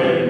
Amen.